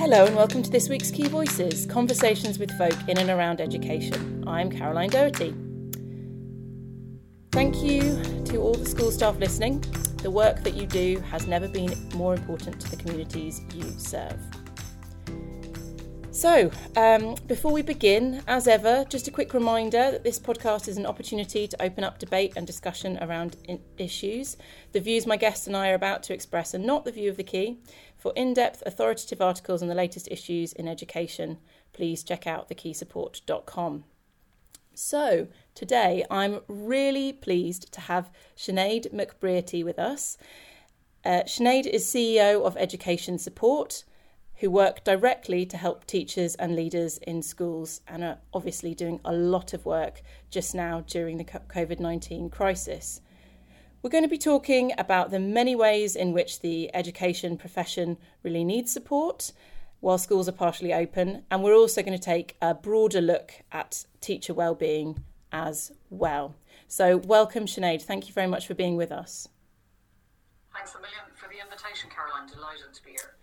Hello and welcome to this week's Key Voices Conversations with Folk in and Around Education. I'm Caroline Doherty. Thank you to all the school staff listening. The work that you do has never been more important to the communities you serve. So, um, before we begin, as ever, just a quick reminder that this podcast is an opportunity to open up debate and discussion around issues. The views my guests and I are about to express are not the view of the key. For in depth, authoritative articles on the latest issues in education, please check out thekeysupport.com. So, today I'm really pleased to have Sinead McBrearty with us. Uh, Sinead is CEO of Education Support who work directly to help teachers and leaders in schools and are obviously doing a lot of work just now during the COVID 19 crisis. We're going to be talking about the many ways in which the education profession really needs support while schools are partially open, and we're also going to take a broader look at teacher well-being as well. So, welcome, Sinead. Thank you very much for being with us. Thanks a million for the invitation, Caroline. Delighted to be here.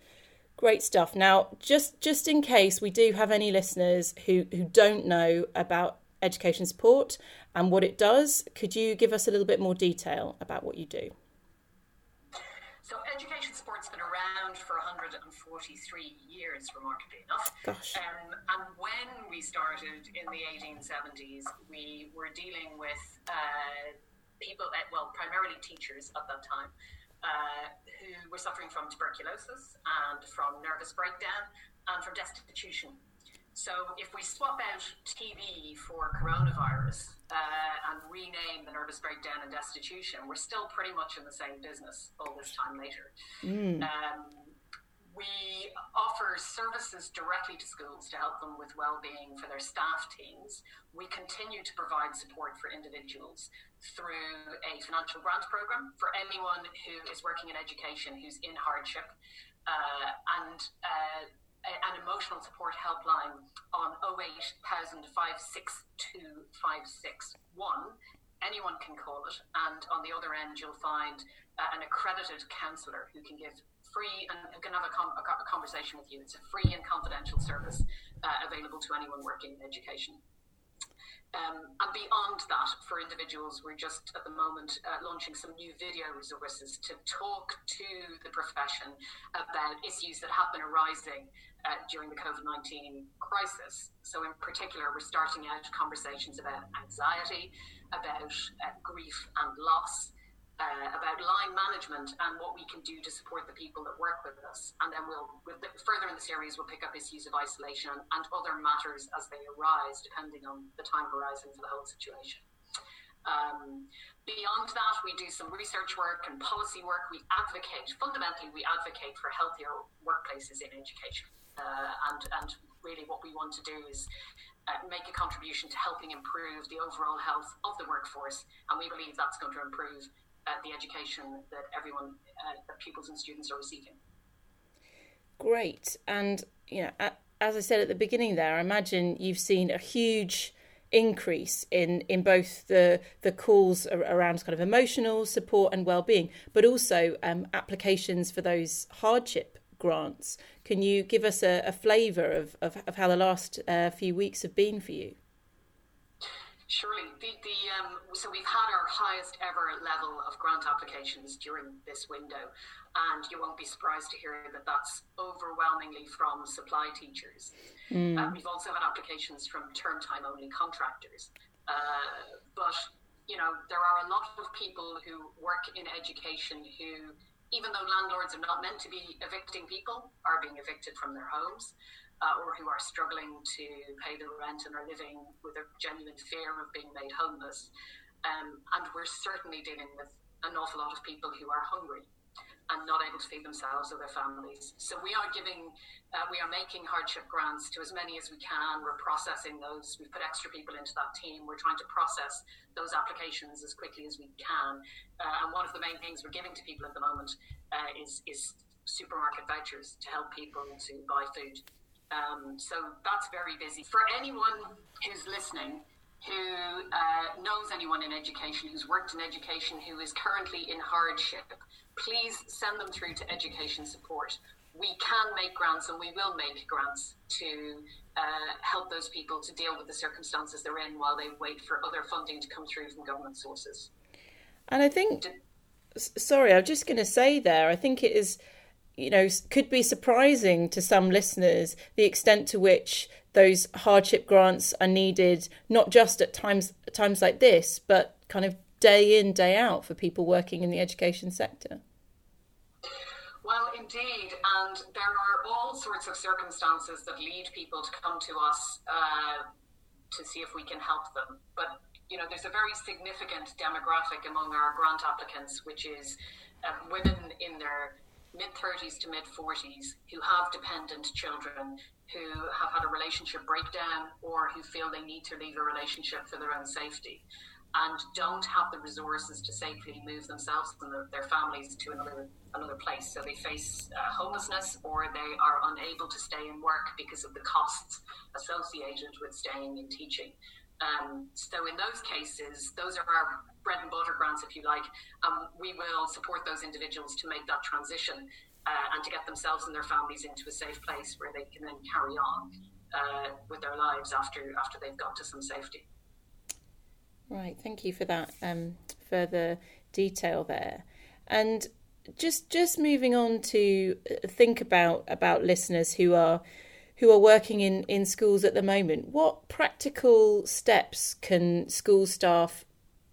Great stuff. Now, just just in case we do have any listeners who who don't know about education support and what it does, could you give us a little bit more detail about what you do? So, education support's been around for 143 years, remarkably enough. Gosh. Um, and when we started in the 1870s, we were dealing with uh, people, that, well, primarily teachers at that time, uh, who were suffering from tuberculosis and from nervous breakdown and from destitution. So if we swap out TB for coronavirus uh, and rename the nervous breakdown and destitution, we're still pretty much in the same business all this time later. Mm. Um, we offer services directly to schools to help them with well-being for their staff teams. We continue to provide support for individuals through a financial grant program for anyone who is working in education who's in hardship, uh, and uh, an emotional support helpline on 0800 Anyone can call it, and on the other end, you'll find uh, an accredited counsellor who can give free and can have a, a, conversation with you. It's a free and confidential service uh, available to anyone working in education. Um, and beyond that, for individuals, we're just at the moment uh, launching some new video resources to talk to the profession about issues that have been arising uh, during the COVID 19 crisis. So, in particular, we're starting out conversations about anxiety, about uh, grief and loss, management and what we can do to support the people that work with us. And then we'll, we'll further in the series, we'll pick up issues of isolation and other matters as they arise, depending on the time horizon for the whole situation. Um, beyond that, we do some research work and policy work. We advocate, fundamentally, we advocate for healthier workplaces in education. Uh, and, and really, what we want to do is uh, make a contribution to helping improve the overall health of the workforce. And we believe that's going to improve the education that everyone, uh, pupils and students are receiving. Great. And, you know, as I said at the beginning there, I imagine you've seen a huge increase in in both the the calls around kind of emotional support and well-being but also um, applications for those hardship grants can you give us a, a flavour of, of, of, how the last uh, few weeks have been for you Surely, the, the um, so we've had our highest ever level of grant applications during this window, and you won't be surprised to hear that that's overwhelmingly from supply teachers. Mm. Uh, we've also had applications from term time only contractors, uh, but you know there are a lot of people who work in education who even though landlords are not meant to be evicting people, are being evicted from their homes uh, or who are struggling to pay their rent and are living with a genuine fear of being made homeless. Um, and we're certainly dealing with an awful lot of people who are hungry and not able to feed themselves or their families. So we are giving, uh, we are making hardship grants to as many as we can. We're processing those. We've put extra people into that team. We're trying to process those applications as quickly as we can. Uh, and one of the main things we're giving to people at the moment uh, is is supermarket vouchers to help people to buy food. Um, so that's very busy. For anyone who's listening, who uh, knows anyone in education, who's worked in education, who is currently in hardship, please send them through to education support. we can make grants and we will make grants to uh, help those people to deal with the circumstances they're in while they wait for other funding to come through from government sources. And I think, sorry, I'm just going to say there, I think it is, you know, could be surprising to some listeners the extent to which those hardship grants are needed, not just at times times like this, but kind of day in, day out for people working in the education sector. Well, indeed, and there are all sorts of circumstances that lead people to come to us uh, to see if we can help them. But you know, there's a very significant demographic among our grant applicants, which is uh, women in their mid 30s to mid 40s who have dependent children who have had a relationship breakdown or who feel they need to leave a relationship for their own safety and don't have the resources to safely move themselves and their families to another another place. So they face uh, homelessness or they are unable to stay in work because of the costs associated with staying in teaching. Um, so in those cases, those are our bread and butter grants, if you like. Um, we will support those individuals to make that transition uh, and to get themselves and their families into a safe place where they can then carry on uh, with their lives after after they've got to some safety. Right, thank you for that um, further detail there. And just just moving on to uh, think about about listeners who are who are working in, in schools at the moment, what practical steps can school staff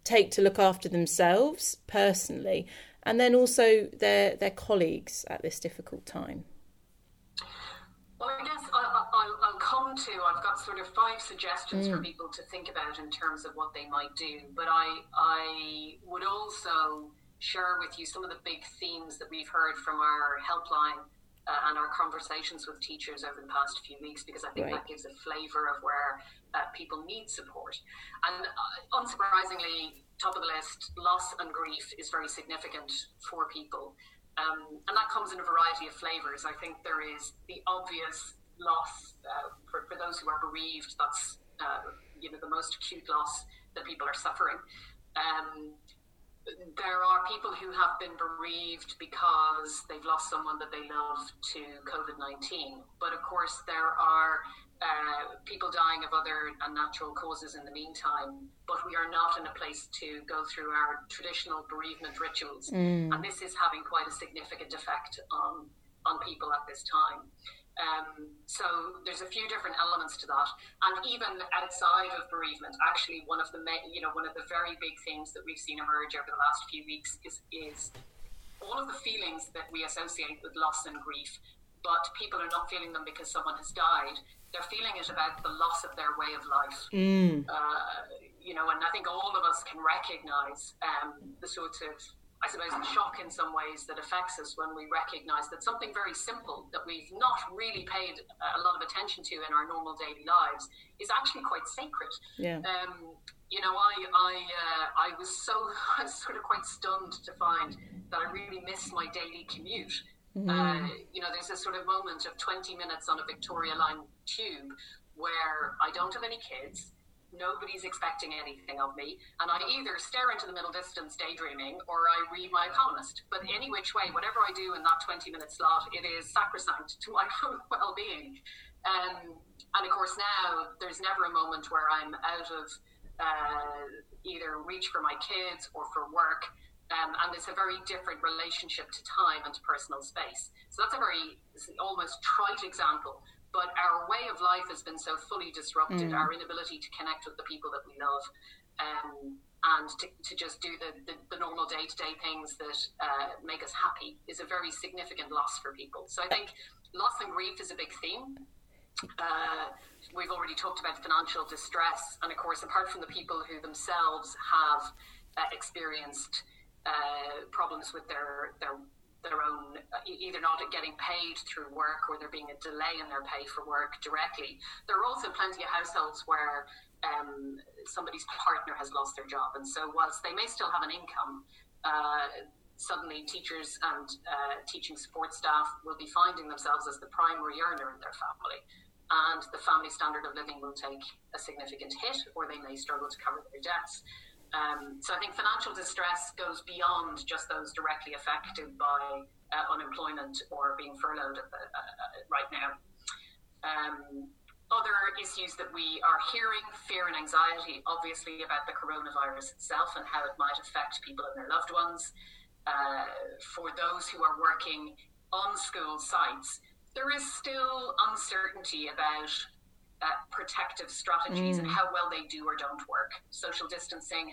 take to look after themselves personally and then also their their colleagues at this difficult time? Well, I guess I'll, I'll, I'll, come to, I've got sort of five suggestions mm. for people to think about in terms of what they might do. But I, I would also share with you some of the big themes that we've heard from our helpline uh, and our conversations with teachers over the past few weeks, because I think right. that gives a flavour of where uh, people need support. And uh, unsurprisingly, top of the list, loss and grief is very significant for people. Um, and that comes in a variety of flavours. I think there is the obvious loss uh, for, for those who are bereaved. That's uh, you know the most acute loss that people are suffering. Um, there are people who have been bereaved because they've lost someone that they love to COVID 19. But of course, there are uh, people dying of other unnatural causes in the meantime. But we are not in a place to go through our traditional bereavement rituals. Mm. And this is having quite a significant effect on, on people at this time. Um, so there's a few different elements to that, and even outside of bereavement, actually one of the you know one of the very big things that we've seen emerge over the last few weeks is is all of the feelings that we associate with loss and grief, but people are not feeling them because someone has died. They're feeling it about the loss of their way of life. Mm. Uh, you know, and I think all of us can recognise um, the sort of I suppose, the shock in some ways that affects us when we recognize that something very simple that we've not really paid a lot of attention to in our normal daily lives is actually quite sacred. Yeah. Um, you know, I I uh, I was so I was sort of quite stunned to find that I really miss my daily commute. Mm. Uh, you know, there's a sort of moment of 20 minutes on a Victoria Line tube where I don't have any kids nobody's expecting anything of me, and I either stare into the middle distance daydreaming or I read my Economist. But any which way, whatever I do in that 20 minute slot, it is sacrosanct to my own well being. Um, and of course, now there's never a moment where I'm out of uh, either reach for my kids or for work. Um, and it's a very different relationship to time and to personal space. So that's a very almost trite example but our way of life has been so fully disrupted, mm. our inability to connect with the people that we love. Um, and to, to, just do the, the, the normal day to day things that uh, make us happy is a very significant loss for people. So I think loss and grief is a big theme. Uh, we've already talked about financial distress, and of course, apart from the people who themselves have uh, experienced uh, problems with their, their their own, either not getting paid through work or there being a delay in their pay for work directly. There are also plenty of households where um, somebody's partner has lost their job. And so, whilst they may still have an income, uh, suddenly teachers and uh, teaching support staff will be finding themselves as the primary earner in their family. And the family standard of living will take a significant hit, or they may struggle to cover their debts. Um, so I think financial distress goes beyond just those directly affected by uh, unemployment or being furloughed the, uh, uh, right now. Um, other issues that we are hearing fear and anxiety, obviously, about the coronavirus itself and how it might affect people and their loved ones. Uh, for those who are working on school sites, there is still uncertainty about uh, protective strategies mm. and how well they do or don't work. Social distancing,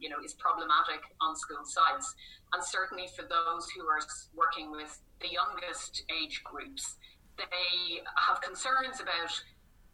you know, is problematic on school sites, and certainly for those who are working with the youngest age groups, they have concerns about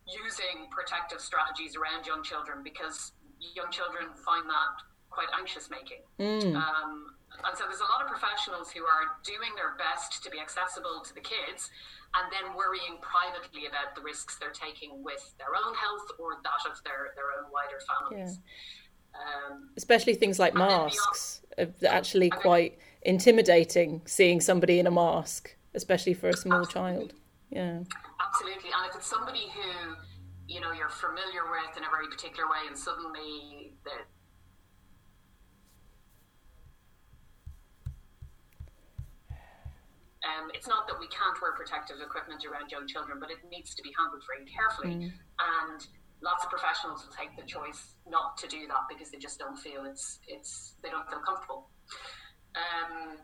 using protective strategies around young children because young children find that quite anxious making. Mm. Um, and so there's a lot of professionals who are doing their best to be accessible to the kids and then worrying privately about the risks they're taking with their own health or that of their, their own wider families. Yeah. Um, Especially things like masks are actually quite intimidating seeing somebody in a mask, especially for a small absolutely. child. Yeah. Absolutely. And if it's somebody who, you know, you're familiar with in a very particular way and suddenly the, Um, it's not that we can't wear protective equipment around young children, but it needs to be handled very carefully. Mm. And lots of professionals will take the choice not to do that because they just don't feel it's it's they don't feel comfortable. Um,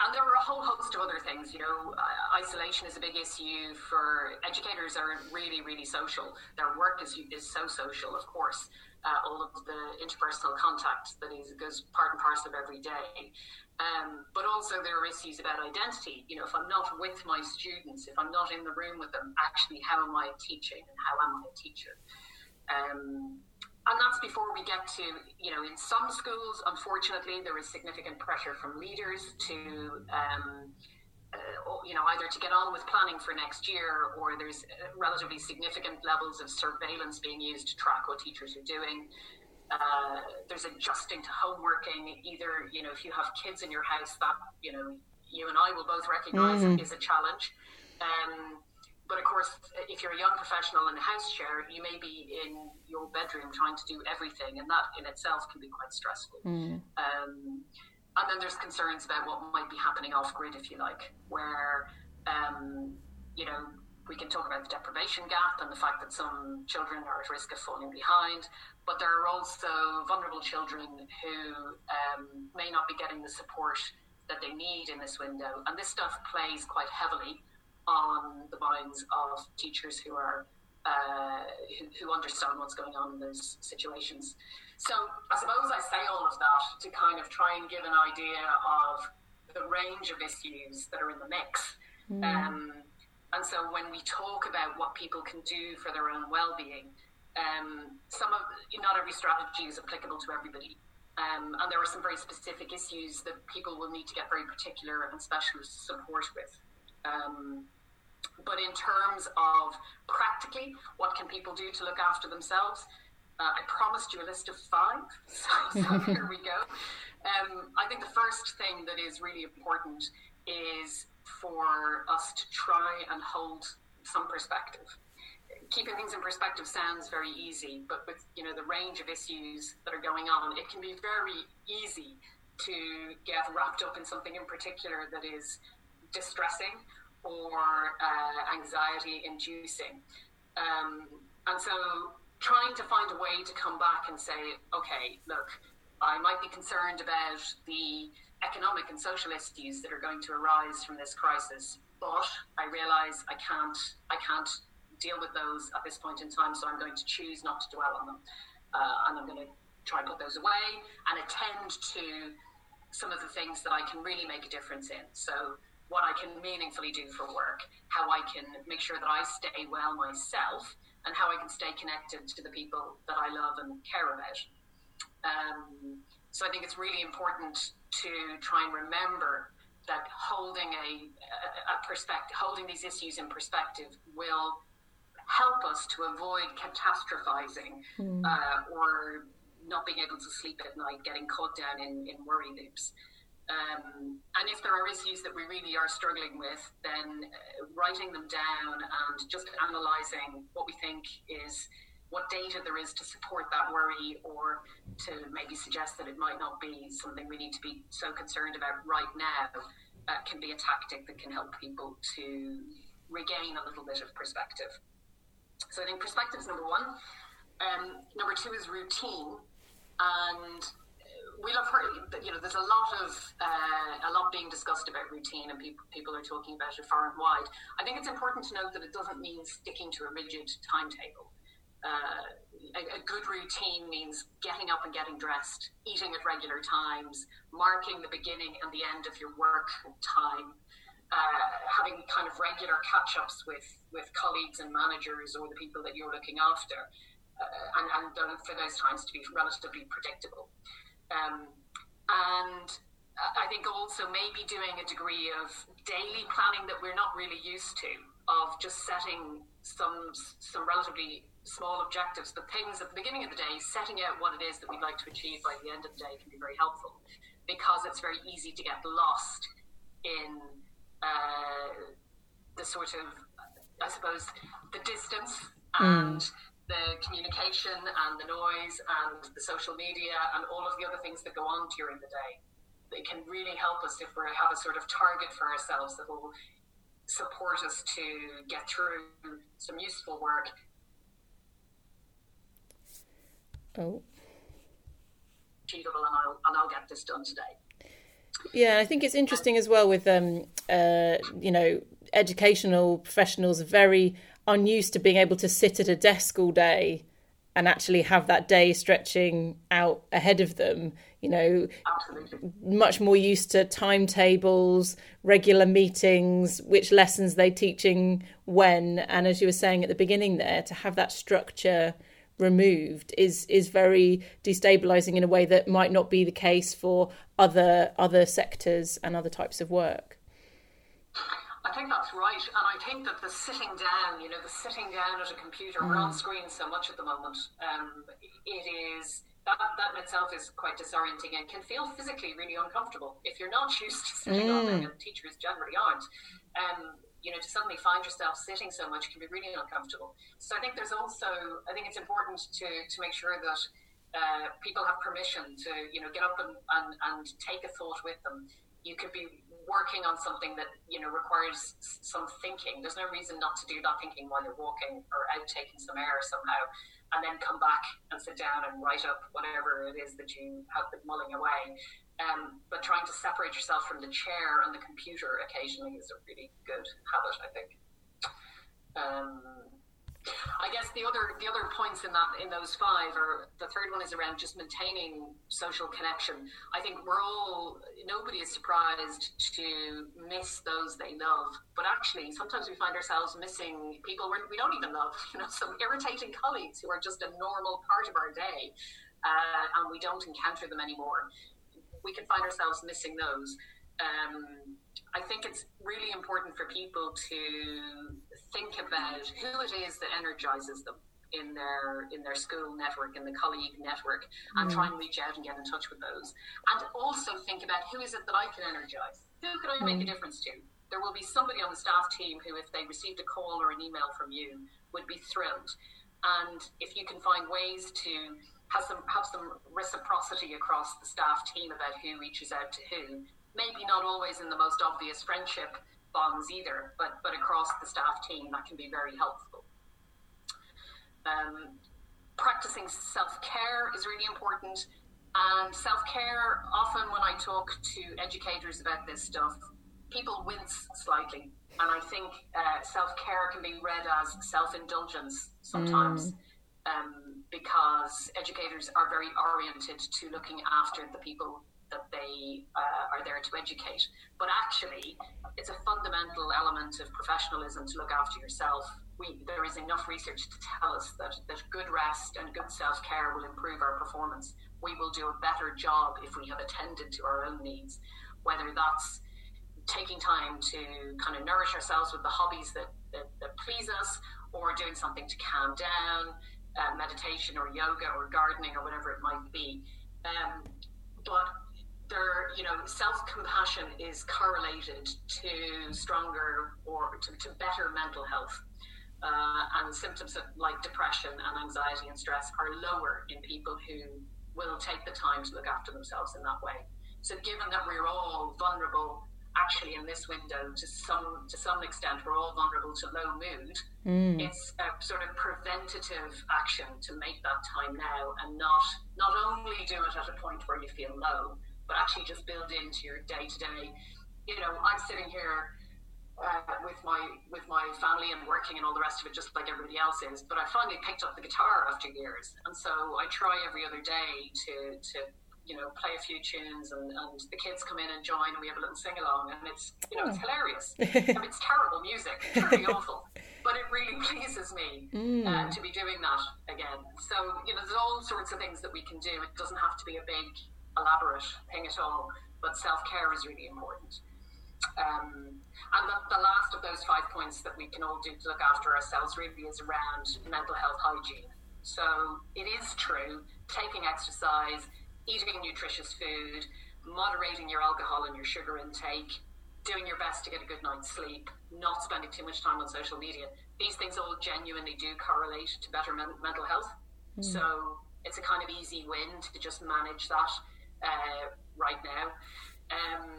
and there are a whole host of other things. You know, isolation is a big issue for educators. Are really really social. Their work is is so social, of course. Uh, all of the interpersonal contact that is goes part and parcel of every day. Um, but also there are issues about identity. You know, if I'm not with my students, if I'm not in the room with them, actually, how am I teaching and how am I a teacher? Um, and that's before we get to, you know, in some schools, unfortunately, there is significant pressure from leaders to, um, uh, you know, either to get on with planning for next year or there's uh, relatively significant levels of surveillance being used to track what teachers are doing. Uh, there's adjusting to homeworking. Either you know, if you have kids in your house, that you know, you and I will both recognise mm-hmm. is a challenge. Um, but of course, if you're a young professional in a house share, you may be in your bedroom trying to do everything, and that in itself can be quite stressful. Mm. Um, and then there's concerns about what might be happening off grid, if you like, where um, you know we can talk about the deprivation gap and the fact that some children are at risk of falling behind, but there are also vulnerable children who um, may not be getting the support that they need in this window. And this stuff plays quite heavily on the minds of teachers who are uh, who, who, understand what's going on in those situations. So I suppose I say all of that to kind of try and give an idea of the range of issues that are in the mix. Mm. Um, and so when we talk about what people can do for their own well-being, um, some of not every strategy is applicable to everybody. Um, and there are some very specific issues that people will need to get very particular and specialist support with. Um, but in terms of practically, what can people do to look after themselves? Uh, I promised you a list of five, so, so here we go. Um, I think the first thing that is really important is for us to try and hold some perspective. Keeping things in perspective sounds very easy, but with you know the range of issues that are going on, it can be very easy to get wrapped up in something in particular that is distressing or uh, anxiety inducing. Um, and so trying to find a way to come back and say, okay, look, I might be concerned about the economic and social issues that are going to arise from this crisis. But I realise I can't I can't deal with those at this point in time, so I'm going to choose not to dwell on them, uh, and I'm going to try and put those away and attend to some of the things that I can really make a difference in. So what I can meaningfully do for work, how I can make sure that I stay well myself, and how I can stay connected to the people that I love and care about. Um, so I think it's really important to try and remember that holding a, a, perspective, holding these issues in perspective, will help us to avoid catastrophizing mm. uh, or not being able to sleep at night, getting caught down in, in worry loops. Um, and if there are issues that we really are struggling with, then uh, writing them down and just analysing what we think is what data there is to support that worry or to maybe suggest that it might not be something we need to be so concerned about right now uh, can be a tactic that can help people to regain a little bit of perspective. So I think perspective is number one. Um, number two is routine. And we'll have heard, you know, there's a lot of uh, a lot being discussed about routine, and people people are talking about it far and wide. I think it's important to note that it doesn't mean sticking to a rigid timetable. Uh, a, a, good routine means getting up and getting dressed, eating at regular times, marking the beginning and the end of your work time, uh, having kind of regular catch ups with, with colleagues and managers or the people that you're looking after, uh, and, and for those times to be relatively predictable. Um, and I think also maybe doing a degree of daily planning that we're not really used to, of just setting some some relatively small objectives, but things at the beginning of the day, setting out what it is that we'd like to achieve by the end of the day can be very helpful because it's very easy to get lost in uh, the sort of, I suppose, the distance and mm. The communication and the noise and the social media and all of the other things that go on during the day. It can really help us if we have a sort of target for ourselves that will support us to get through some useful work Oh. Achievable, and I'll, and I'll get this done today. Yeah, I think it's interesting as well with um, uh, you know, educational professionals very unused to being able to sit at a desk all day and actually have that day stretching out ahead of them. You know, Absolutely. much more used to timetables, regular meetings, which lessons they teaching when, and as you were saying at the beginning there, to have that structure removed is is very destabilizing in a way that might not be the case for other other sectors and other types of work. I think that's right, and I think that the sitting down, you know, the sitting down at a computer, mm. we're on screen so much at the moment. Um, it is that that in itself is quite disorienting and can feel physically really uncomfortable if you're not used to sitting mm. on it, and teachers generally aren't. Um, you know, to suddenly find yourself sitting so much can be really uncomfortable. So I think there's also, I think it's important to, to make sure that uh, people have permission to, you know, get up and, and, and take a thought with them. You could be working on something that, you know, requires some thinking. There's no reason not to do that thinking while you're walking or out taking some air somehow, and then come back and sit down and write up whatever it is that you have been mulling away. Um, but trying to separate yourself from the chair and the computer occasionally is a really good habit, I think. Um, I guess the other the other points in that in those five are the third one is around just maintaining social connection. I think we're all nobody is surprised to miss those they love, but actually sometimes we find ourselves missing people we don't even love. You know, some irritating colleagues who are just a normal part of our day, uh, and we don't encounter them anymore we can find ourselves missing those. Um, I think it's really important for people to think about who it is that energizes them in their in their school network in the colleague network and mm. try and reach out and get in touch with those and also think about who is it that I can energize who can I make mm. a difference to there will be somebody on the staff team who if they received a call or an email from you would be thrilled and if you can find ways to have some have some reciprocity across the staff team about who reaches out to who. Maybe not always in the most obvious friendship bonds either, but but across the staff team that can be very helpful. Um, practicing self care is really important, and self care often when I talk to educators about this stuff, people wince slightly, and I think uh, self care can be read as self indulgence sometimes. Mm. Um, because educators are very oriented to looking after the people that they uh, are there to educate. But actually, it's a fundamental element of professionalism to look after yourself. We, there is enough research to tell us that, that good rest and good self care will improve our performance. We will do a better job if we have attended to our own needs, whether that's taking time to kind of nourish ourselves with the hobbies that, that, that please us or doing something to calm down uh, meditation or yoga or gardening or whatever it might be. Um, but there, you know, self compassion is correlated to stronger or to, to, better mental health. uh, and symptoms of, like depression and anxiety and stress are lower in people who will take the time to look after themselves in that way. So, given that we're all vulnerable, actually in this window to some to some extent, we're all vulnerable to low mood. Mm. It's a sort of preventative action to make that time now, and not not only do it at a point where you feel low, but actually just build into your day to day. You know, I'm sitting here uh, with my with my family and working and all the rest of it, just like everybody else is. But I finally picked up the guitar after years, and so I try every other day to to you know play a few tunes, and, and the kids come in and join, and we have a little sing along, and it's you know it's oh. hilarious. I mean, it's terrible music, it's really awful, but it really pleases me mm. uh, to be doing that again. So you know, there's all sorts of things that we can do. It doesn't have to be a big elaborate thing at all, but self care is really important. Um, and the, the, last of those five points that we can all do to look after ourselves really is around mental health hygiene. So it is true, taking exercise, eating nutritious food, moderating your alcohol and your sugar intake, doing your best to get a good night's sleep, not spending too much time on social media. These things all genuinely do correlate to better men- mental health. Mm. So it's a kind of easy win to just manage that uh, right now. Um,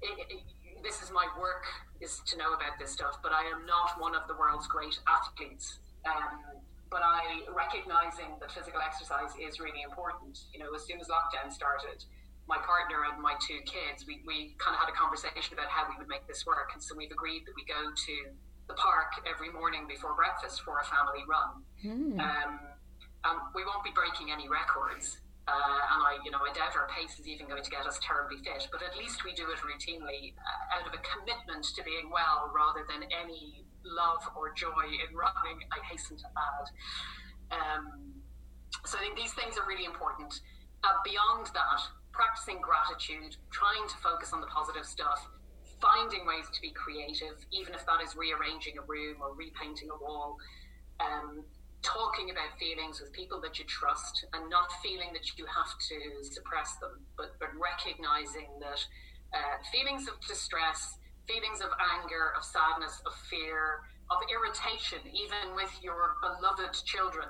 it, it, this is my work is to know about this stuff, but I am not one of the world's great athletes. Um, but I recognizing that physical exercise is really important. You know, as soon as lockdown started, my partner and my two kids, we, we kind of had a conversation about how we would make this work. And so we've agreed that we go to the park every morning before breakfast for a family run. Mm. Um, um, we won't be breaking any records, uh, and I, you know, I doubt our pace is even going to get us terribly fit, but at least we do it routinely uh, out of a commitment to being well rather than any love or joy in running, I hasten to add. Um, so I think these things are really important. Uh, beyond that, practicing gratitude, trying to focus on the positive stuff, finding ways to be creative, even if that is rearranging a room or repainting a wall. Um, talking about feelings with people that you trust and not feeling that you have to suppress them, but, but recognizing that uh, feelings of distress, feelings of anger, of sadness, of fear, of irritation, even with your beloved children,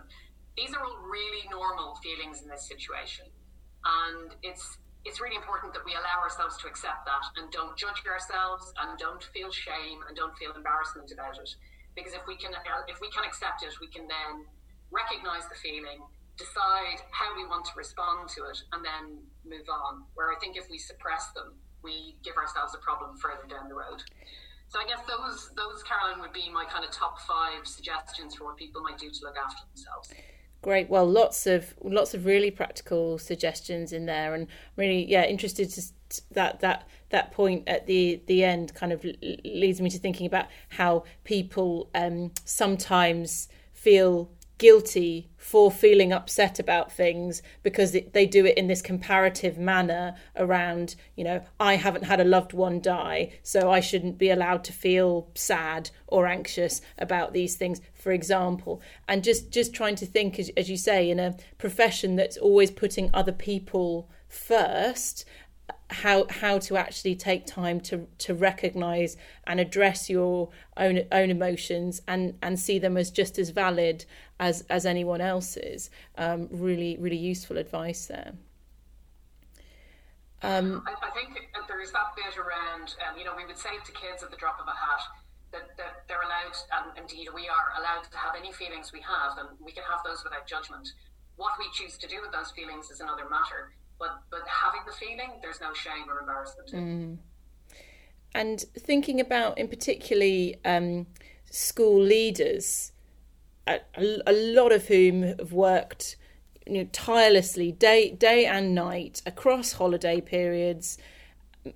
these are all really normal feelings in this situation. And it's it's really important that we allow ourselves to accept that and don't judge ourselves and don't feel shame and don't feel embarrassment about it because if we can uh, if we can accept it we can then recognize the feeling decide how we want to respond to it and then move on. Where i think if we suppress them we give ourselves a problem further down the road. So i guess those those caroline would be my kind of top five suggestions for what people might do to look after themselves. Great. Well, lots of lots of really practical suggestions in there, and really, yeah, interested to that that that point at the the end kind of leads me to thinking about how people um, sometimes feel guilty for feeling upset about things because they do it in this comparative manner around you know i haven't had a loved one die so i shouldn't be allowed to feel sad or anxious about these things for example. And just just trying to think as, as you say in a profession that's always putting other people first how how to actually take time to to recognize and address your own own emotions and and see them as just as valid as as anyone else's. Um, really really useful advice there. Um, I, I, think there is that bit around um, you know we would say to kids at the drop of a hat that, that they're allowed and indeed we are allowed to have any feelings we have and we can have those without judgment. What we choose to do with those feelings is another matter but but having the feeling, there's no shame or embarrassment. Mm. And thinking about, in particularly, um, school leaders, a, a, lot of whom have worked you know, tirelessly day day and night across holiday periods.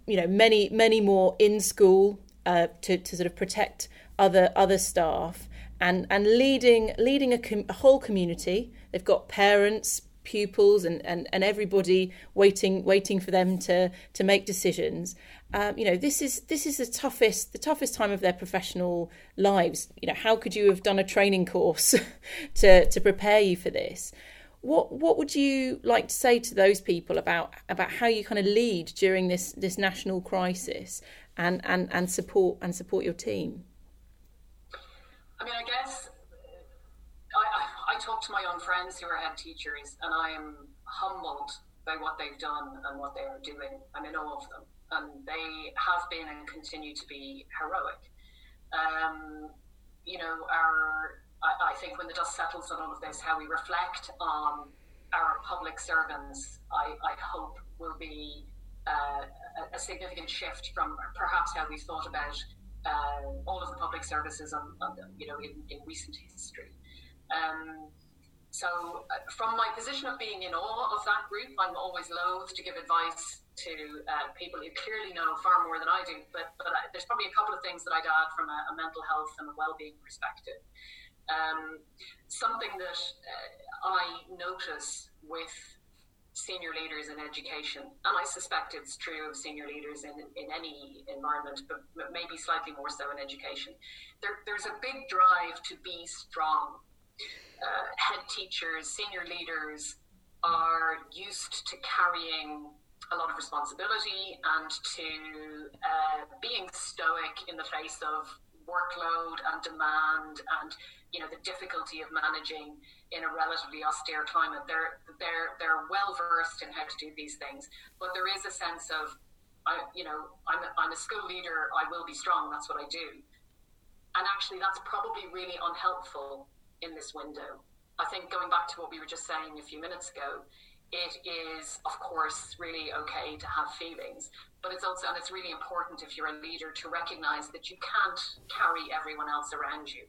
You know, many many more in school uh, to to sort of protect other other staff and and leading leading a, com- a whole community. They've got parents, pupils and, and, and everybody waiting waiting for them to to make decisions. Um, you know, this is this is the toughest the toughest time of their professional lives. You know, how could you have done a training course to to prepare you for this? What what would you like to say to those people about about how you kind of lead during this this national crisis and and and support and support your team? I mean, I guess I, talk to my own friends who are head teachers, and I am humbled by what they've done and what they are doing. I'm in awe of them, and they have been and continue to be heroic. Um, you know, our I, I, think when the dust settles on all of this, how we reflect on our public servants, I, I hope will be uh, a, significant shift from perhaps how we thought about uh, all of the public services on, on you know in, in recent history. Um, so, uh, from my position of being in awe of that group, I'm always loath to give advice to uh, people who clearly know far more than I do. But, but I, there's probably a couple of things that I'd add from a, a mental health and a well-being perspective. Um, something that uh, I notice with senior leaders in education, and I suspect it's true of senior leaders in, in any environment, but maybe slightly more so in education. There, there's a big drive to be strong uh, head teachers, senior leaders are used to carrying a lot of responsibility and to uh, being stoic in the face of workload and demand and you know the difficulty of managing in a relatively austere climate. They're they're they're well versed in how to do these things. But there is a sense of I, you know I'm a, I'm a school leader I will be strong that's what I do. And actually that's probably really unhelpful in this window. I think going back to what we were just saying a few minutes ago, it is of course really okay to have feelings, but it's also and it's really important if you're a leader to recognize that you can't carry everyone else around you.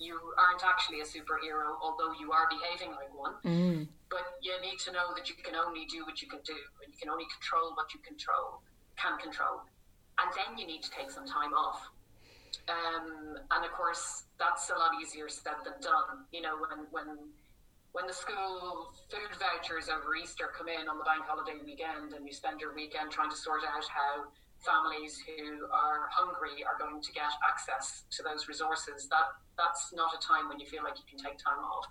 You aren't actually a superhero, although you are behaving like one. Mm. But you need to know that you can only do what you can do, and you can only control what you control can control. And then you need to take some time off um, and of course, that's a lot easier said than done. You know, when when when the school food vouchers over Easter come in on the bank holiday weekend, and you spend your weekend trying to sort out how families who are hungry are going to get access to those resources, that that's not a time when you feel like you can take time off.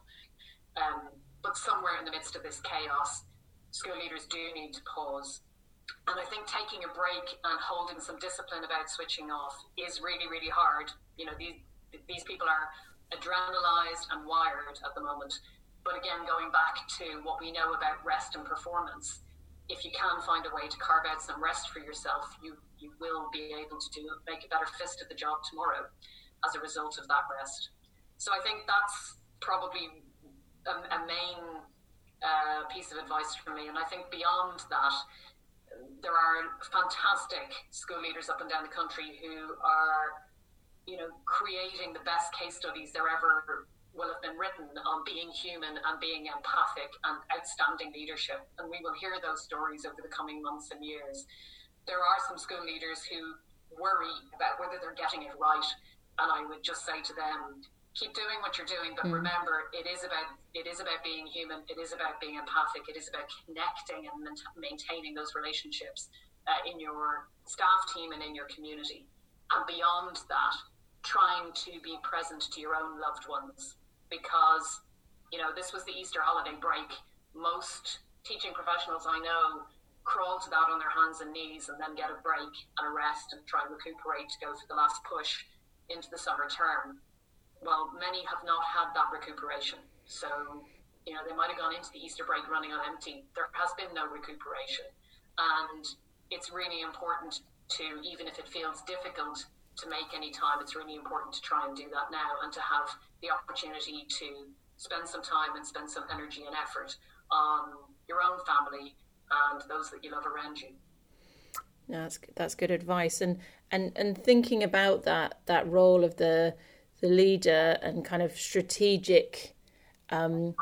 Um, but somewhere in the midst of this chaos, school leaders do need to pause and I think taking a break and holding some discipline about switching off is really, really hard. You know, these these people are adrenalized and wired at the moment. But again, going back to what we know about rest and performance, if you can find a way to carve out some rest for yourself, you you will be able to do make a better fist of the job tomorrow as a result of that rest. So I think that's probably a, a main uh, piece of advice for me. And I think beyond that, there are fantastic school leaders up and down the country who are, you know, creating the best case studies there ever will have been written on being human and being empathic and outstanding leadership. And we will hear those stories over the coming months and years. There are some school leaders who worry about whether they're getting it right. And I would just say to them, keep doing what you're doing, but mm. remember, it is about it is about being human. It is about being empathic. It is about connecting and maintaining those relationships uh, in your staff team and in your community. And beyond that, trying to be present to your own loved ones, because you know this was the Easter holiday break. Most teaching professionals I know crawl to that on their hands and knees and then get a break and a rest and try and recuperate to go for the last push into the summer term well, many have not had that recuperation. So, you know, they might have gone into the Easter break running on empty. There has been no recuperation. And it's really important to, even if it feels difficult to make any time, it's really important to try and do that now and to have the opportunity to spend some time and spend some energy and effort on your own family and those that you love around you. that's that's good advice, and and and thinking about that that role of the the leader and kind of strategic um,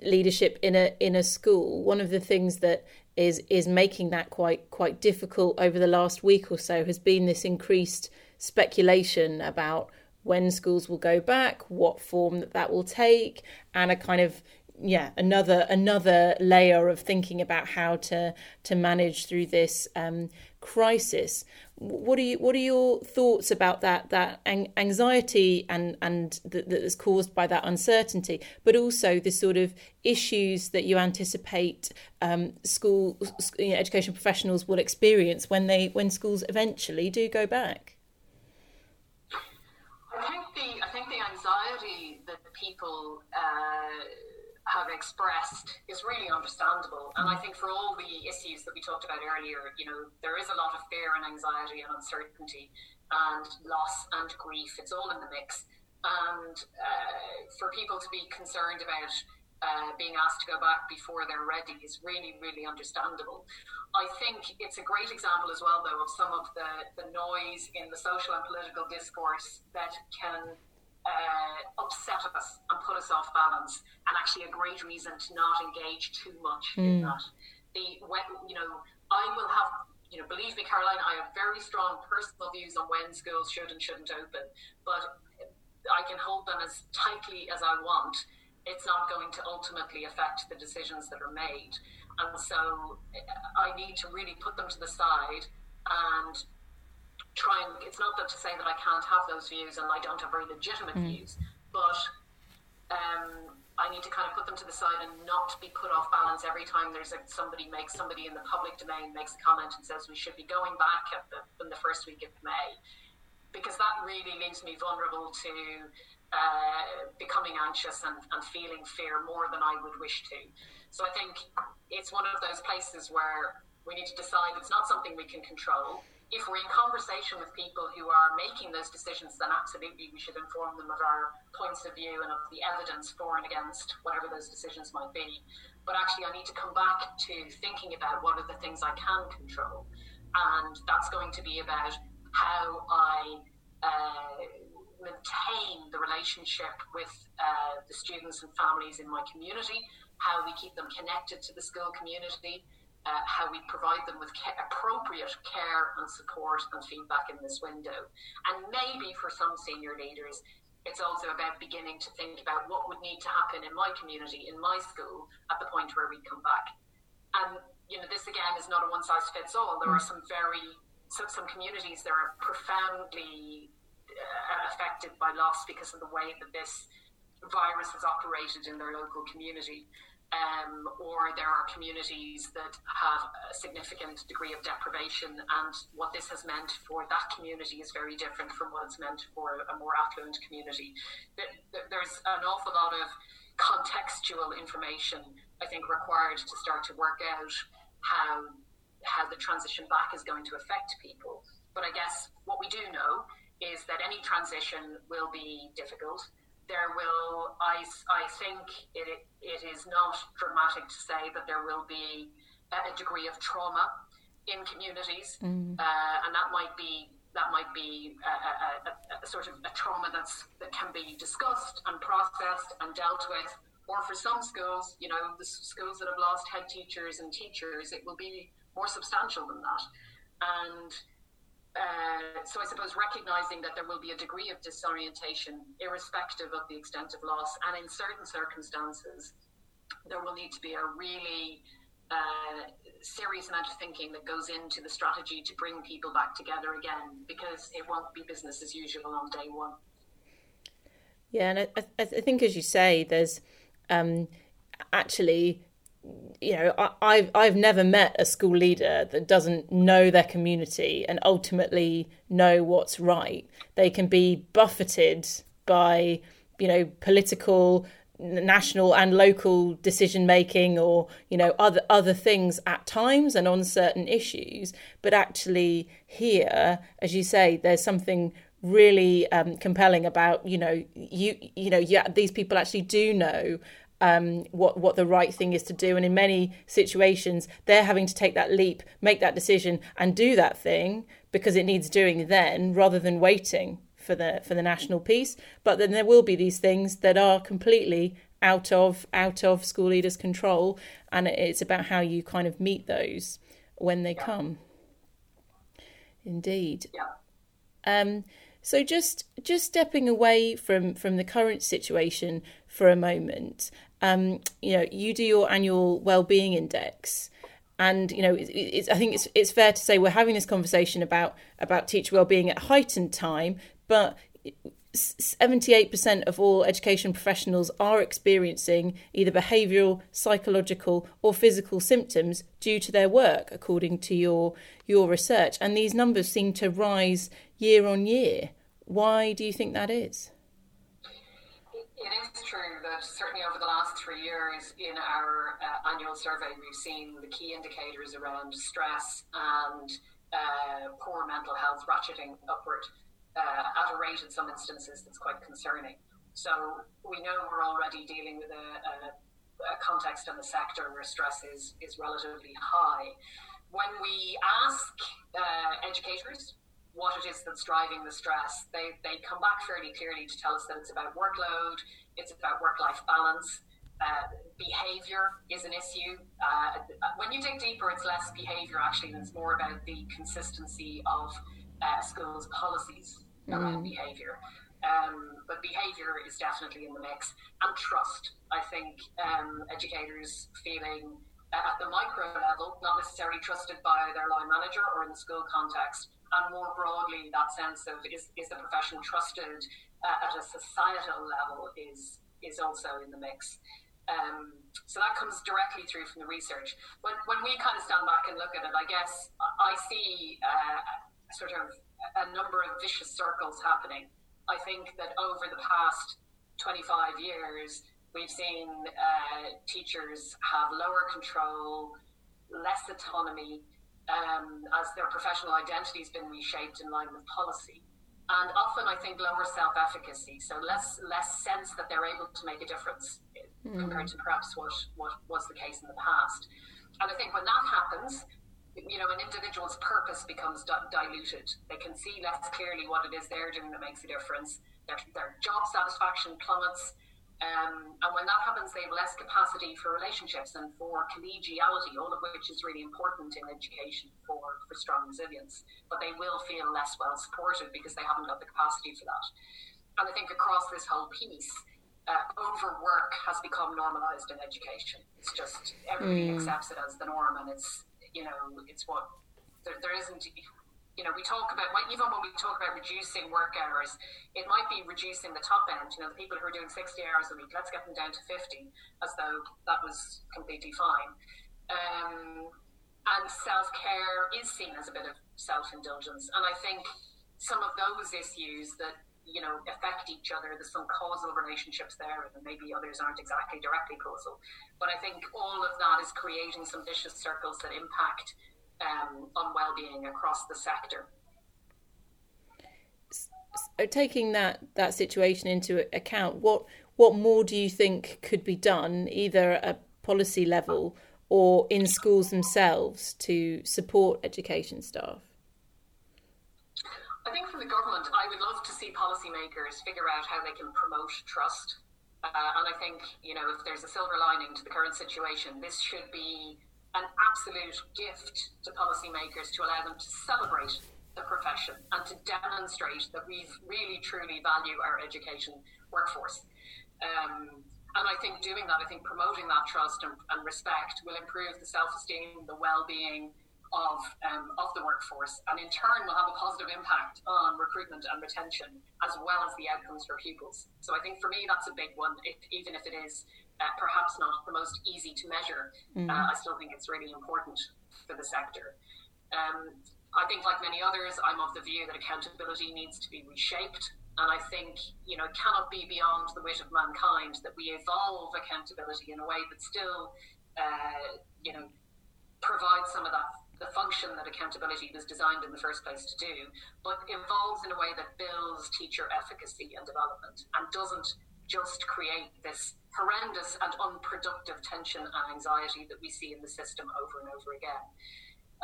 leadership in a in a school. One of the things that is is making that quite quite difficult over the last week or so has been this increased speculation about when schools will go back, what form that that will take, and a kind of yeah another another layer of thinking about how to to manage through this um, crisis. What are you what are your thoughts about that that anxiety and and that, is caused by that uncertainty, but also the sort of issues that you anticipate um, school you know, education professionals will experience when they when schools eventually do go back? I think the I think the anxiety that people uh, have expressed is really understandable. And I think for all the issues that we talked about earlier, you know, there is a lot of fear and anxiety and uncertainty and loss and grief. It's all in the mix. And uh, for people to be concerned about uh, being asked to go back before they're ready is really, really understandable. I think it's a great example as well, though, of some of the, the noise in the social and political discourse that can uh, upset us and put us off balance, and actually a great reason to not engage too much mm. in that. The when you know, I will have you know, believe me, Caroline, I have very strong personal views on when schools should and shouldn't open, but I can hold them as tightly as I want. It's not going to ultimately affect the decisions that are made. And so I need to really put them to the side and try and it's not that to say that I can't have those views and I don't have very legitimate mm. views, but um, I need to kind of put them to the side and not be put off balance every time there's a, somebody makes somebody in the public domain makes a comment and says we should be going back at the, in the first week of May, because that really leaves me vulnerable to uh, becoming anxious and, and feeling fear more than I would wish to. So I think it's one of those places where we need to decide it's not something we can control if we're in conversation with people who are making those decisions, then absolutely we should inform them of our points of view and of the evidence for and against whatever those decisions might be. But actually, I need to come back to thinking about what are the things I can control. And that's going to be about how I uh, maintain the relationship with uh, the students and families in my community, how we keep them connected to the school community uh, how we provide them with appropriate care and support and feedback in this window. And maybe for some senior leaders, it's also about beginning to think about what would need to happen in my community, in my school, at the point where we come back. And you know, this again is not a one size fits all. There are some very some, some communities that are profoundly uh, affected by loss because of the way that this virus has operated in their local community um, or there are communities that have a significant degree of deprivation, and what this has meant for that community is very different from what it's meant for a more affluent community. There's an awful lot of contextual information, I think, required to start to work out how how the transition back is going to affect people. But I guess what we do know is that any transition will be difficult there will, I, I think it, it is not dramatic to say that there will be a degree of trauma in communities, mm. uh, and that might be that might be a, a, a, a, sort of a trauma that's that can be discussed and processed and dealt with. Or for some schools, you know, the schools that have lost head teachers and teachers, it will be more substantial than that. And uh, so I suppose recognizing that there will be a degree of disorientation, irrespective of the extent of loss, and in certain circumstances, there will need to be a really uh, serious amount of thinking that goes into the strategy to bring people back together again, because it won't be business as usual on day one. Yeah, and I, I think, as you say, there's um, actually you know, I, have I've never met a school leader that doesn't know their community and ultimately know what's right. They can be buffeted by, you know, political, national and local decision making, or you know, other other things at times and on certain issues. But actually, here, as you say, there's something really um, compelling about you know you you know yeah these people actually do know um, what what the right thing is to do. And in many situations, they're having to take that leap, make that decision, and do that thing because it needs doing then, rather than waiting for the for the national piece. But then there will be these things that are completely out of out of school leaders' control, and it's about how you kind of meet those when they yeah. come. Indeed. Yeah. Um, so just just stepping away from from the current situation for a moment, um, you know, you do your annual well-being index, and you know, it's, it's, I think it's it's fair to say we're having this conversation about about teacher well-being at heightened time, but 78% of all education professionals are experiencing either behavioural, psychological, or physical symptoms due to their work, according to your your research. And these numbers seem to rise year on year. Why do you think that is? It is true that certainly over the last three years in our uh, annual survey, we've seen the key indicators around stress and uh, poor mental health ratcheting upward uh, at a rate in some instances that's quite concerning. So we know we're already dealing with a, a, a context in the sector where stress is, is relatively high. When we ask uh, educators what it is that's driving the stress, they, they come back fairly clearly to tell us that it's about workload, it's about work life balance, uh, behavior is an issue. Uh, when you dig deeper, it's less behavior actually, and it's more about the consistency of uh, schools' policies around mm. behavior. Um, but behavior is definitely in the mix, and trust. I think um, educators feeling at the micro level, not necessarily trusted by their line manager or in the school context, and more broadly, that sense of is, is the profession trusted uh, at a societal level is is also in the mix. Um, so that comes directly through from the research. When, when we kind of stand back and look at it, I guess I see uh, sort of a number of vicious circles happening. I think that over the past 25 years, we've seen uh, teachers have lower control, less autonomy, um, as their professional identity has been reshaped in line with policy. And often, I think, lower self efficacy, so less less sense that they're able to make a difference mm. compared to perhaps what, what was the case in the past. And I think when that happens, you know, an individual's purpose becomes diluted. They can see less clearly what it is they're doing that makes a difference. Their, their job satisfaction plummets. Um, and when that happens, they have less capacity for relationships and for collegiality, all of which is really important in education for, for strong resilience. But they will feel less well supported because they haven't got the capacity for that. And I think across this whole piece, uh, overwork has become normalized in education. It's just everybody mm. accepts it as the norm, and it's you know it's what there, there isn't you know, we talk about, even when we talk about reducing work hours, it might be reducing the top end, you know, the people who are doing 60 hours a week, let's get them down to 50, as though that was completely fine. Um, and self care is seen as a bit of self indulgence. And I think some of those issues that, you know, affect each other, there's some causal relationships there, and maybe others aren't exactly directly causal. But I think all of that is creating some vicious circles that impact um, on well-being across the sector. So taking that that situation into account, what what more do you think could be done, either at policy level or in schools themselves, to support education staff? I think from the government, I would love to see policymakers figure out how they can promote trust. Uh, and I think, you know, if there's a silver lining to the current situation, this should be an absolute gift to policymakers to allow them to celebrate the profession and to demonstrate that we really truly value our education workforce. Um, and I think doing that, I think promoting that trust and, and respect will improve the self esteem, the well being of, um, of the workforce, and in turn will have a positive impact on recruitment and retention, as well as the outcomes for pupils. So I think for me, that's a big one, if, even if it is uh, perhaps not the most easy to measure, mm. uh, I still think it's really important for the sector. Um, I think, like many others, I'm of the view that accountability needs to be reshaped. And I think, you know, it cannot be beyond the wit of mankind that we evolve accountability in a way that still, uh, you know, provides some of that the function that accountability was designed in the first place to do, but evolves in a way that builds teacher efficacy and development and doesn't just create this horrendous and unproductive tension and anxiety that we see in the system over and over again.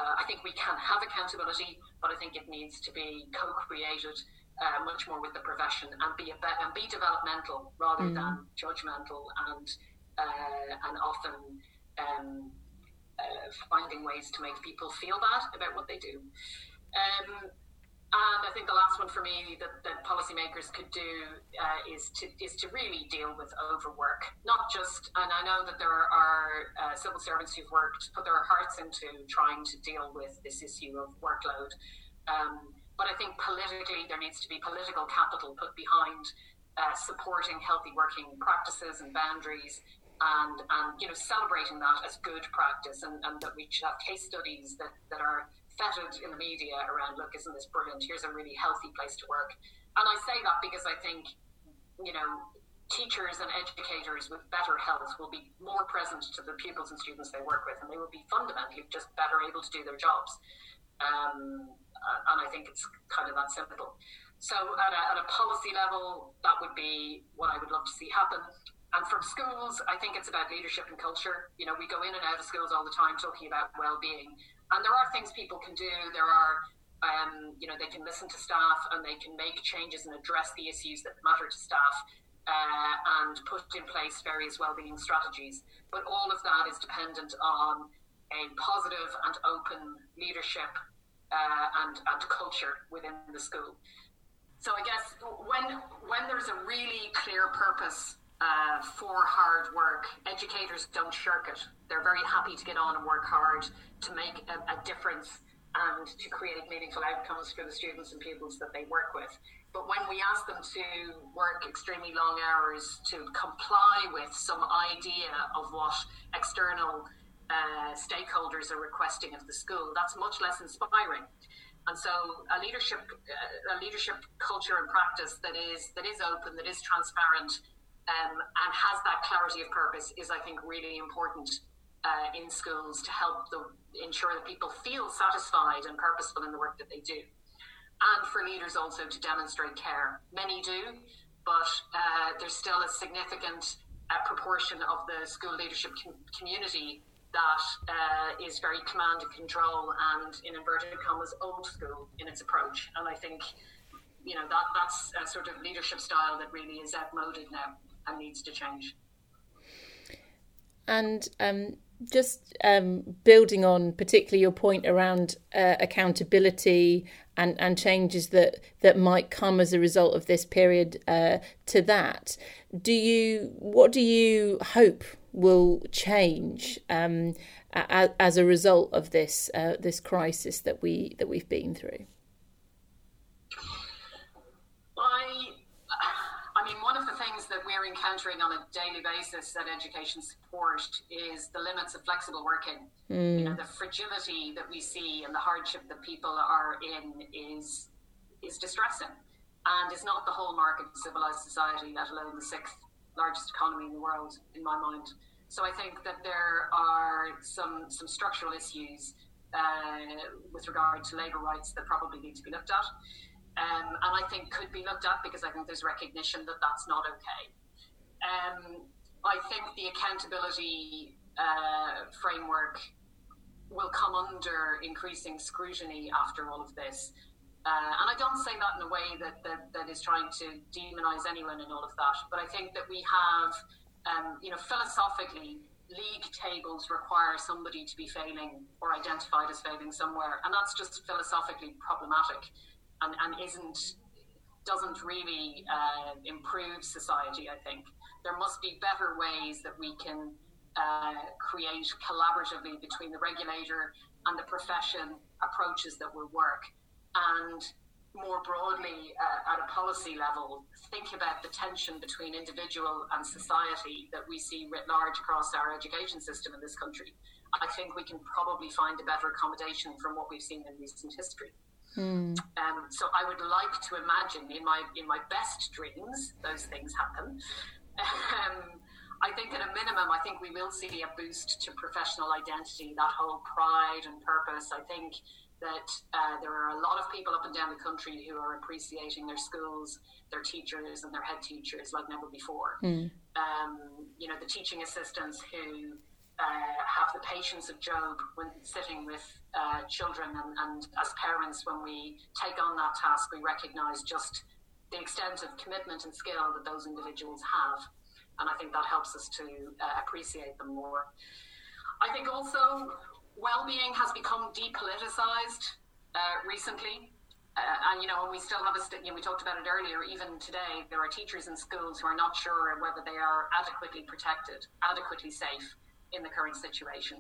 Uh, I think we can have accountability, but I think it needs to be co-created uh, much more with the profession and be a be- and be developmental rather mm. than judgmental and uh, and often um, uh, finding ways to make people feel bad about what they do. Um, and I think the last one for me that, that policymakers could do uh, is to is to really deal with overwork. Not just, and I know that there are uh, civil servants who've worked, put their hearts into trying to deal with this issue of workload. Um, but I think politically there needs to be political capital put behind uh, supporting healthy working practices and boundaries. And, and you know celebrating that as good practice and, and that we should have case studies that, that are feted in the media around, look, isn't this brilliant? Here's a really healthy place to work. And I say that because I think, you know, teachers and educators with better health will be more present to the pupils and students they work with, and they will be fundamentally just better able to do their jobs. Um, and I think it's kind of that simple. So, at a, at a policy level, that would be what I would love to see happen. And from schools, I think it's about leadership and culture. You know, we go in and out of schools all the time talking about well-being, and there are things people can do. There are um, you know, they can listen to staff and they can make changes and address the issues that matter to staff uh, and put in place various well-being strategies. But all of that is dependent on a positive and open leadership uh, and, and culture within the school. So I guess when when there's a really clear purpose uh, for hard work, educators don't shirk it. They're very happy to get on and work hard to make a, a difference and to create meaningful outcomes for the students and pupils that they work with. But when we ask them to work extremely long hours to comply with some idea of what external uh, stakeholders are requesting of the school, that's much less inspiring. And so, a leadership, uh, a leadership culture and practice that is that is open, that is transparent, um, and has that clarity of purpose is, I think, really important uh, in schools to help ensure that people feel satisfied and purposeful in the work that they do and for leaders also to demonstrate care. Many do, but uh, there's still a significant uh, proportion of the school leadership com- community that uh, is very command and control and, in inverted commas, old school in its approach. And I think, you know, that that's a sort of leadership style that really is outmoded now and needs to change. And um, just um, building on particularly your point around uh, accountability and, and changes that, that might come as a result of this period uh, to that, do you what do you hope will change um, as, as, a result of this uh, this crisis that we that we've been through? Encountering on a daily basis at education support is the limits of flexible working. Mm. You know, the fragility that we see and the hardship that people are in is is distressing, and is not the hallmark of civilized society, let alone the sixth largest economy in the world, in my mind. So I think that there are some some structural issues uh, with regard to labour rights that probably need to be looked at. Um, and I think could be looked at because I think there's recognition that that's not okay um, I think the accountability uh, framework will come under increasing scrutiny after all of this. Uh, and I don't say that in a way that, that, that is trying to demonize anyone and all of that, but I think that we have, um, you know, philosophically, league tables require somebody to be failing or identified as failing somewhere, and that's just philosophically problematic and, and isn't doesn't really uh, improve society. I think there must be better ways that we can uh, create collaboratively between the regulator and the profession approaches that will work. And more broadly, uh, at a policy level, think about the tension between individual and society that we see writ large across our education system in this country. I think we can probably find a better accommodation from what we've seen in recent history. Mm. Um, so I would like to imagine, in my in my best dreams, those things happen. Um, I think at a minimum, I think we will see a boost to professional identity, that whole pride and purpose. I think that uh, there are a lot of people up and down the country who are appreciating their schools, their teachers, and their head teachers like never before. Mm. Um, you know, the teaching assistants who uh, have the patience of Job when sitting with uh, children, and, and as parents, when we take on that task, we recognize just the extent of commitment and skill that those individuals have. And I think that helps us to uh, appreciate them more. I think also well-being has become depoliticized uh, recently. Uh, and you know, we still have a, st- you know, we talked about it earlier. Even today, there are teachers in schools who are not sure whether they are adequately protected, adequately safe in the current situation.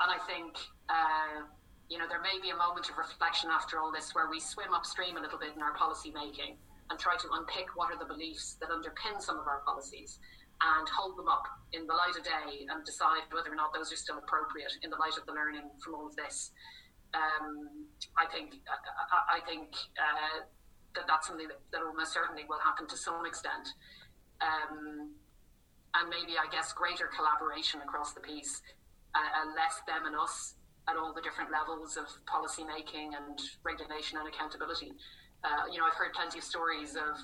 And I think, uh, you know, there may be a moment of reflection after all this where we swim upstream a little bit in our policy making and try to unpick what are the beliefs that underpin some of our policies and hold them up in the light of day and decide whether or not those are still appropriate in the light of the learning from all of this. Um, I think I, I think uh, that that's something that, that almost certainly will happen to some extent. um, and maybe I guess greater collaboration across the piece, uh, less them and us at all the different levels of policy making and regulation and accountability. Uh, you know, I've heard plenty of stories of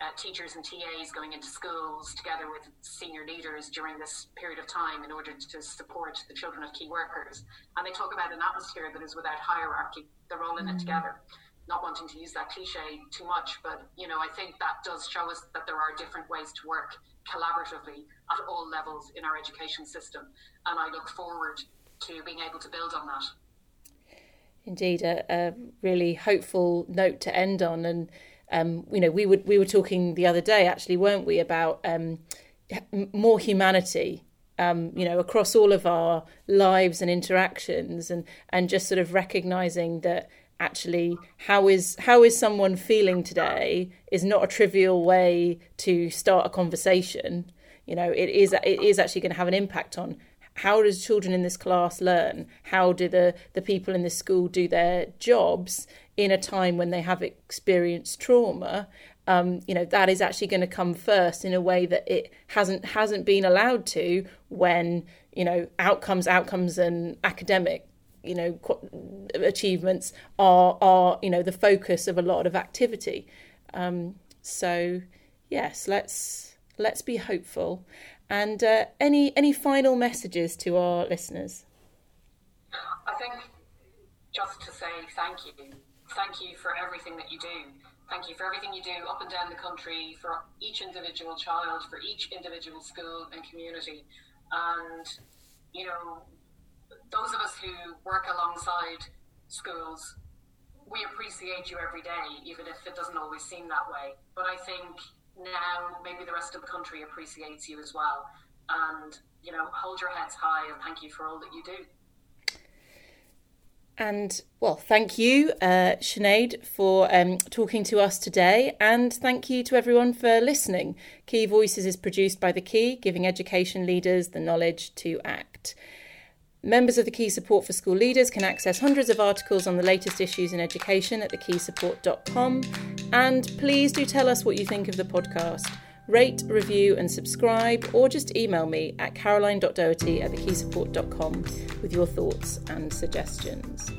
uh, teachers and TAs going into schools together with senior leaders during this period of time in order to support the children of key workers. And they talk about an atmosphere that is without hierarchy. They're all in mm-hmm. it together. Not wanting to use that cliche too much, but you know, I think that does show us that there are different ways to work collaboratively at all levels in our education system. And I look forward to being able to build on that. Indeed, a, a really hopeful note to end on, and um, you know, we would we were talking the other day, actually, weren't we, about um, more humanity, um, you know, across all of our lives and interactions, and and just sort of recognizing that actually how is how is someone feeling today is not a trivial way to start a conversation. You know, it is it is actually going to have an impact on how does children in this class learn? How do the, the people in this school do their jobs in a time when they have experienced trauma? Um, you know that is actually going to come first in a way that it hasn't hasn't been allowed to when you know outcomes outcomes and academic you know achievements are are you know the focus of a lot of activity um, so yes let's let's be hopeful and uh, any any final messages to our listeners? I think just to say thank you, thank you for everything that you do. Thank you for everything you do up and down the country for each individual child, for each individual school and community. And, you know, those of us who work alongside schools, we appreciate you every day, even if it doesn't always seem that way. But I think now maybe the rest of the country appreciates you as well. And, you know, hold your heads high and thank you for all that you do. And well, thank you, uh, Sinead, for um, talking to us today. And thank you to everyone for listening. Key Voices is produced by The Key, giving education leaders the knowledge to act. Members of the Key Support for School Leaders can access hundreds of articles on the latest issues in education at thekeysupport.com. And please do tell us what you think of the podcast. Rate, review, and subscribe, or just email me at caroline.doherty at thekeysupport.com with your thoughts and suggestions.